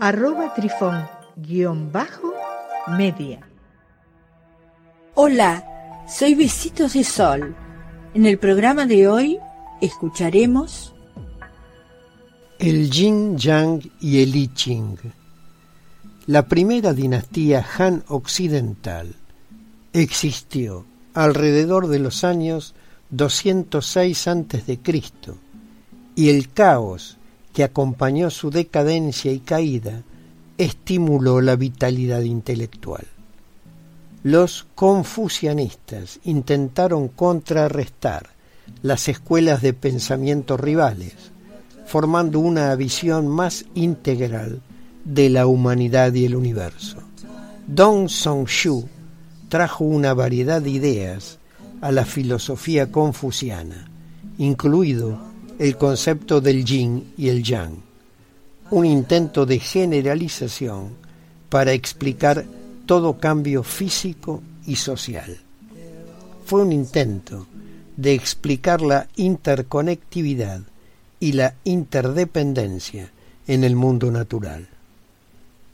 arroba trifón guion bajo media. Hola, soy Besitos de Sol. En el programa de hoy escucharemos el Yin Yang y el I Ching. La primera dinastía Han occidental existió alrededor de los años 206 a.C. y el caos que acompañó su decadencia y caída, estimuló la vitalidad intelectual. Los confucianistas intentaron contrarrestar las escuelas de pensamiento rivales, formando una visión más integral de la humanidad y el universo. Dong Song-shu trajo una variedad de ideas a la filosofía confuciana, incluido el concepto del yin y el yang, un intento de generalización para explicar todo cambio físico y social. Fue un intento de explicar la interconectividad y la interdependencia en el mundo natural.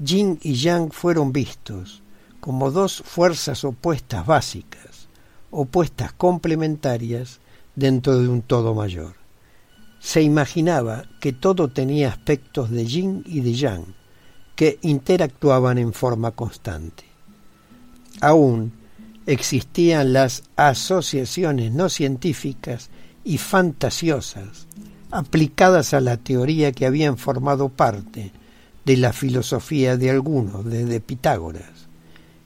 Yin y Yang fueron vistos como dos fuerzas opuestas básicas, opuestas complementarias dentro de un todo mayor se imaginaba que todo tenía aspectos de yin y de yang, que interactuaban en forma constante. Aún existían las asociaciones no científicas y fantasiosas aplicadas a la teoría que habían formado parte de la filosofía de algunos desde Pitágoras.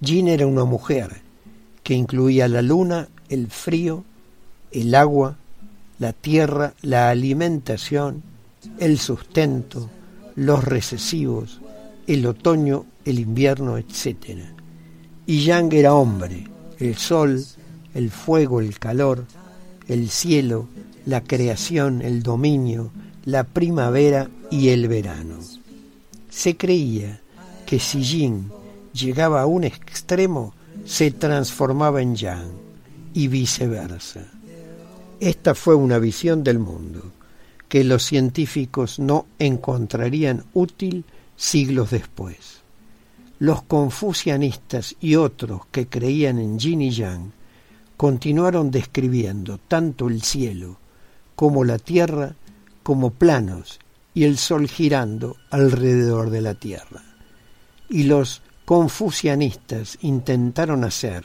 Yin era una mujer que incluía la luna, el frío, el agua, la tierra, la alimentación, el sustento, los recesivos, el otoño, el invierno, etc. Y Yang era hombre, el sol, el fuego, el calor, el cielo, la creación, el dominio, la primavera y el verano. Se creía que si Yin llegaba a un extremo, se transformaba en Yang y viceversa. Esta fue una visión del mundo que los científicos no encontrarían útil siglos después. Los confucianistas y otros que creían en yin y yang continuaron describiendo tanto el cielo como la tierra como planos y el sol girando alrededor de la tierra. Y los confucianistas intentaron hacer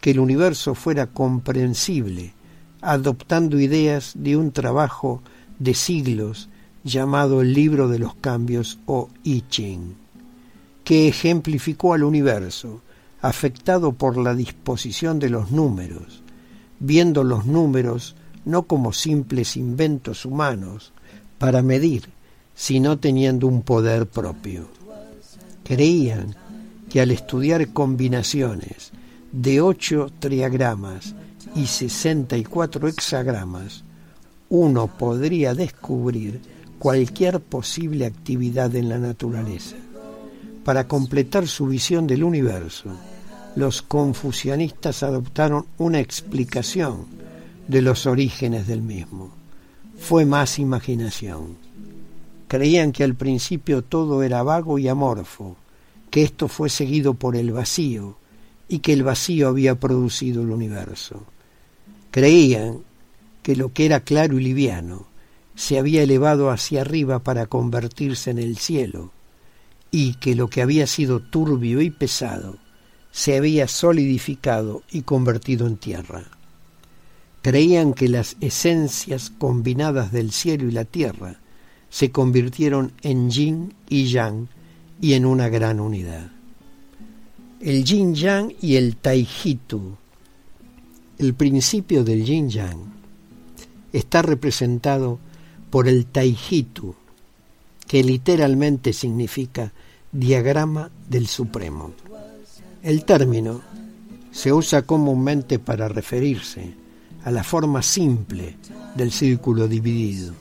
que el universo fuera comprensible adoptando ideas de un trabajo de siglos llamado el Libro de los Cambios o I Ching, que ejemplificó al universo afectado por la disposición de los números, viendo los números no como simples inventos humanos para medir, sino teniendo un poder propio. Creían que al estudiar combinaciones de ocho triagramas y 64 hexagramas, uno podría descubrir cualquier posible actividad en la naturaleza. Para completar su visión del universo, los confucianistas adoptaron una explicación de los orígenes del mismo. Fue más imaginación. Creían que al principio todo era vago y amorfo, que esto fue seguido por el vacío y que el vacío había producido el universo. Creían que lo que era claro y liviano se había elevado hacia arriba para convertirse en el cielo, y que lo que había sido turbio y pesado se había solidificado y convertido en tierra. Creían que las esencias combinadas del cielo y la tierra se convirtieron en yin y yang y en una gran unidad. El yin yang y el taijitu el principio del yin yang está representado por el taijitu, que literalmente significa diagrama del Supremo. El término se usa comúnmente para referirse a la forma simple del círculo dividido,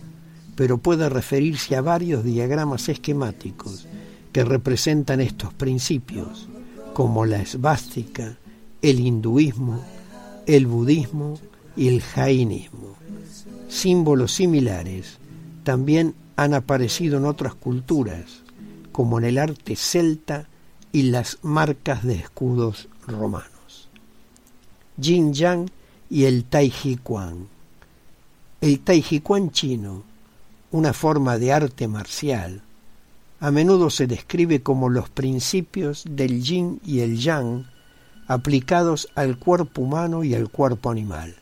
pero puede referirse a varios diagramas esquemáticos que representan estos principios, como la esvástica, el hinduismo, el budismo y el jainismo. Símbolos similares también han aparecido en otras culturas, como en el arte celta y las marcas de escudos romanos. Jin Yang y el Quan. El Quan chino, una forma de arte marcial, a menudo se describe como los principios del yin y el yang aplicados al cuerpo humano y al cuerpo animal.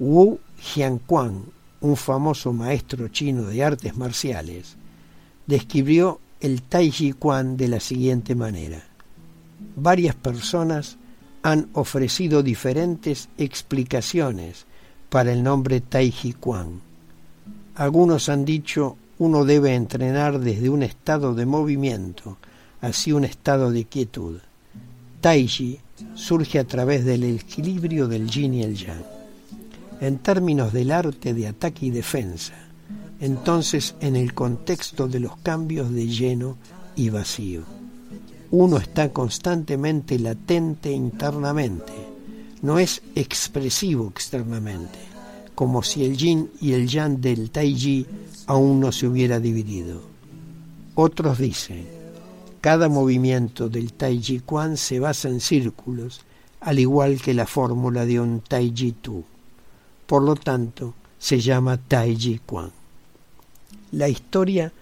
Wu Jianquan, un famoso maestro chino de artes marciales, describió el Tai Chi Quan de la siguiente manera. Varias personas han ofrecido diferentes explicaciones para el nombre Tai Chi Quan. Algunos han dicho uno debe entrenar desde un estado de movimiento hacia un estado de quietud. Taiji surge a través del equilibrio del yin y el yang. En términos del arte de ataque y defensa, entonces en el contexto de los cambios de lleno y vacío. Uno está constantemente latente internamente, no es expresivo externamente, como si el yin y el yang del taiji aún no se hubiera dividido. Otros dicen, cada movimiento del Tai Chi Quan se basa en círculos, al igual que la fórmula de un Tai Chi Tu. Por lo tanto, se llama Tai Chi Quan. La historia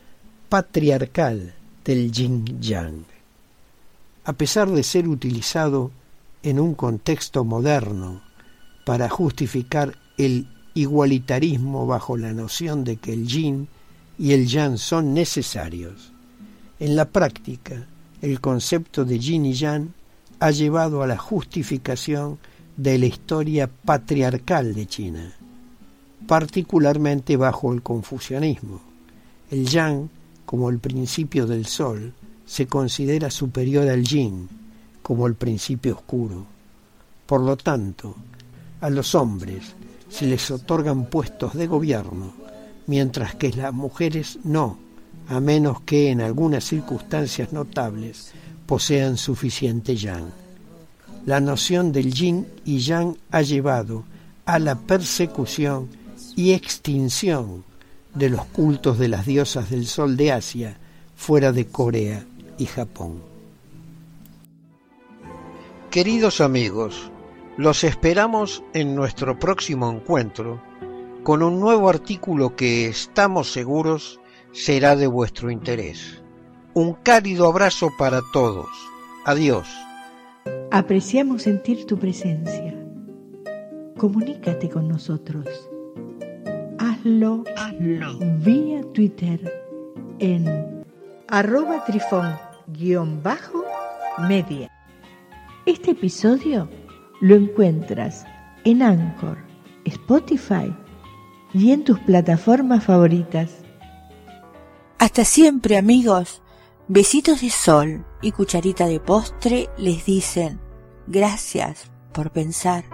patriarcal del Yin Yang. A pesar de ser utilizado en un contexto moderno para justificar el igualitarismo bajo la noción de que el yin y el yang son necesarios. En la práctica, el concepto de yin y yang ha llevado a la justificación de la historia patriarcal de China, particularmente bajo el confucianismo. El yang, como el principio del sol, se considera superior al yin, como el principio oscuro. Por lo tanto, a los hombres se les otorgan puestos de gobierno, mientras que las mujeres no, a menos que en algunas circunstancias notables posean suficiente yang. La noción del yin y yang ha llevado a la persecución y extinción de los cultos de las diosas del sol de Asia fuera de Corea y Japón. Queridos amigos, los esperamos en nuestro próximo encuentro con un nuevo artículo que estamos seguros será de vuestro interés. Un cálido abrazo para todos. Adiós. Apreciamos sentir tu presencia. Comunícate con nosotros. Hazlo, Hazlo. vía Twitter en arroba trifón-media. Este episodio lo encuentras en Anchor, Spotify y en tus plataformas favoritas. Hasta siempre amigos, besitos de sol y cucharita de postre les dicen gracias por pensar